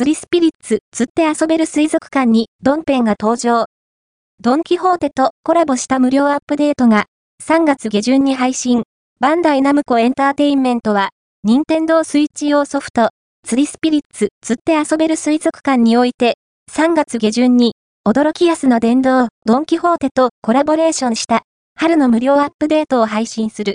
釣りスピリッツ釣って遊べる水族館にドンペンが登場。ドンキホーテとコラボした無料アップデートが3月下旬に配信。バンダイナムコエンターテインメントは、任天堂スイッチ用ソフト、釣りスピリッツ釣って遊べる水族館において、3月下旬に、驚き安の殿堂、ドンキホーテとコラボレーションした、春の無料アップデートを配信する。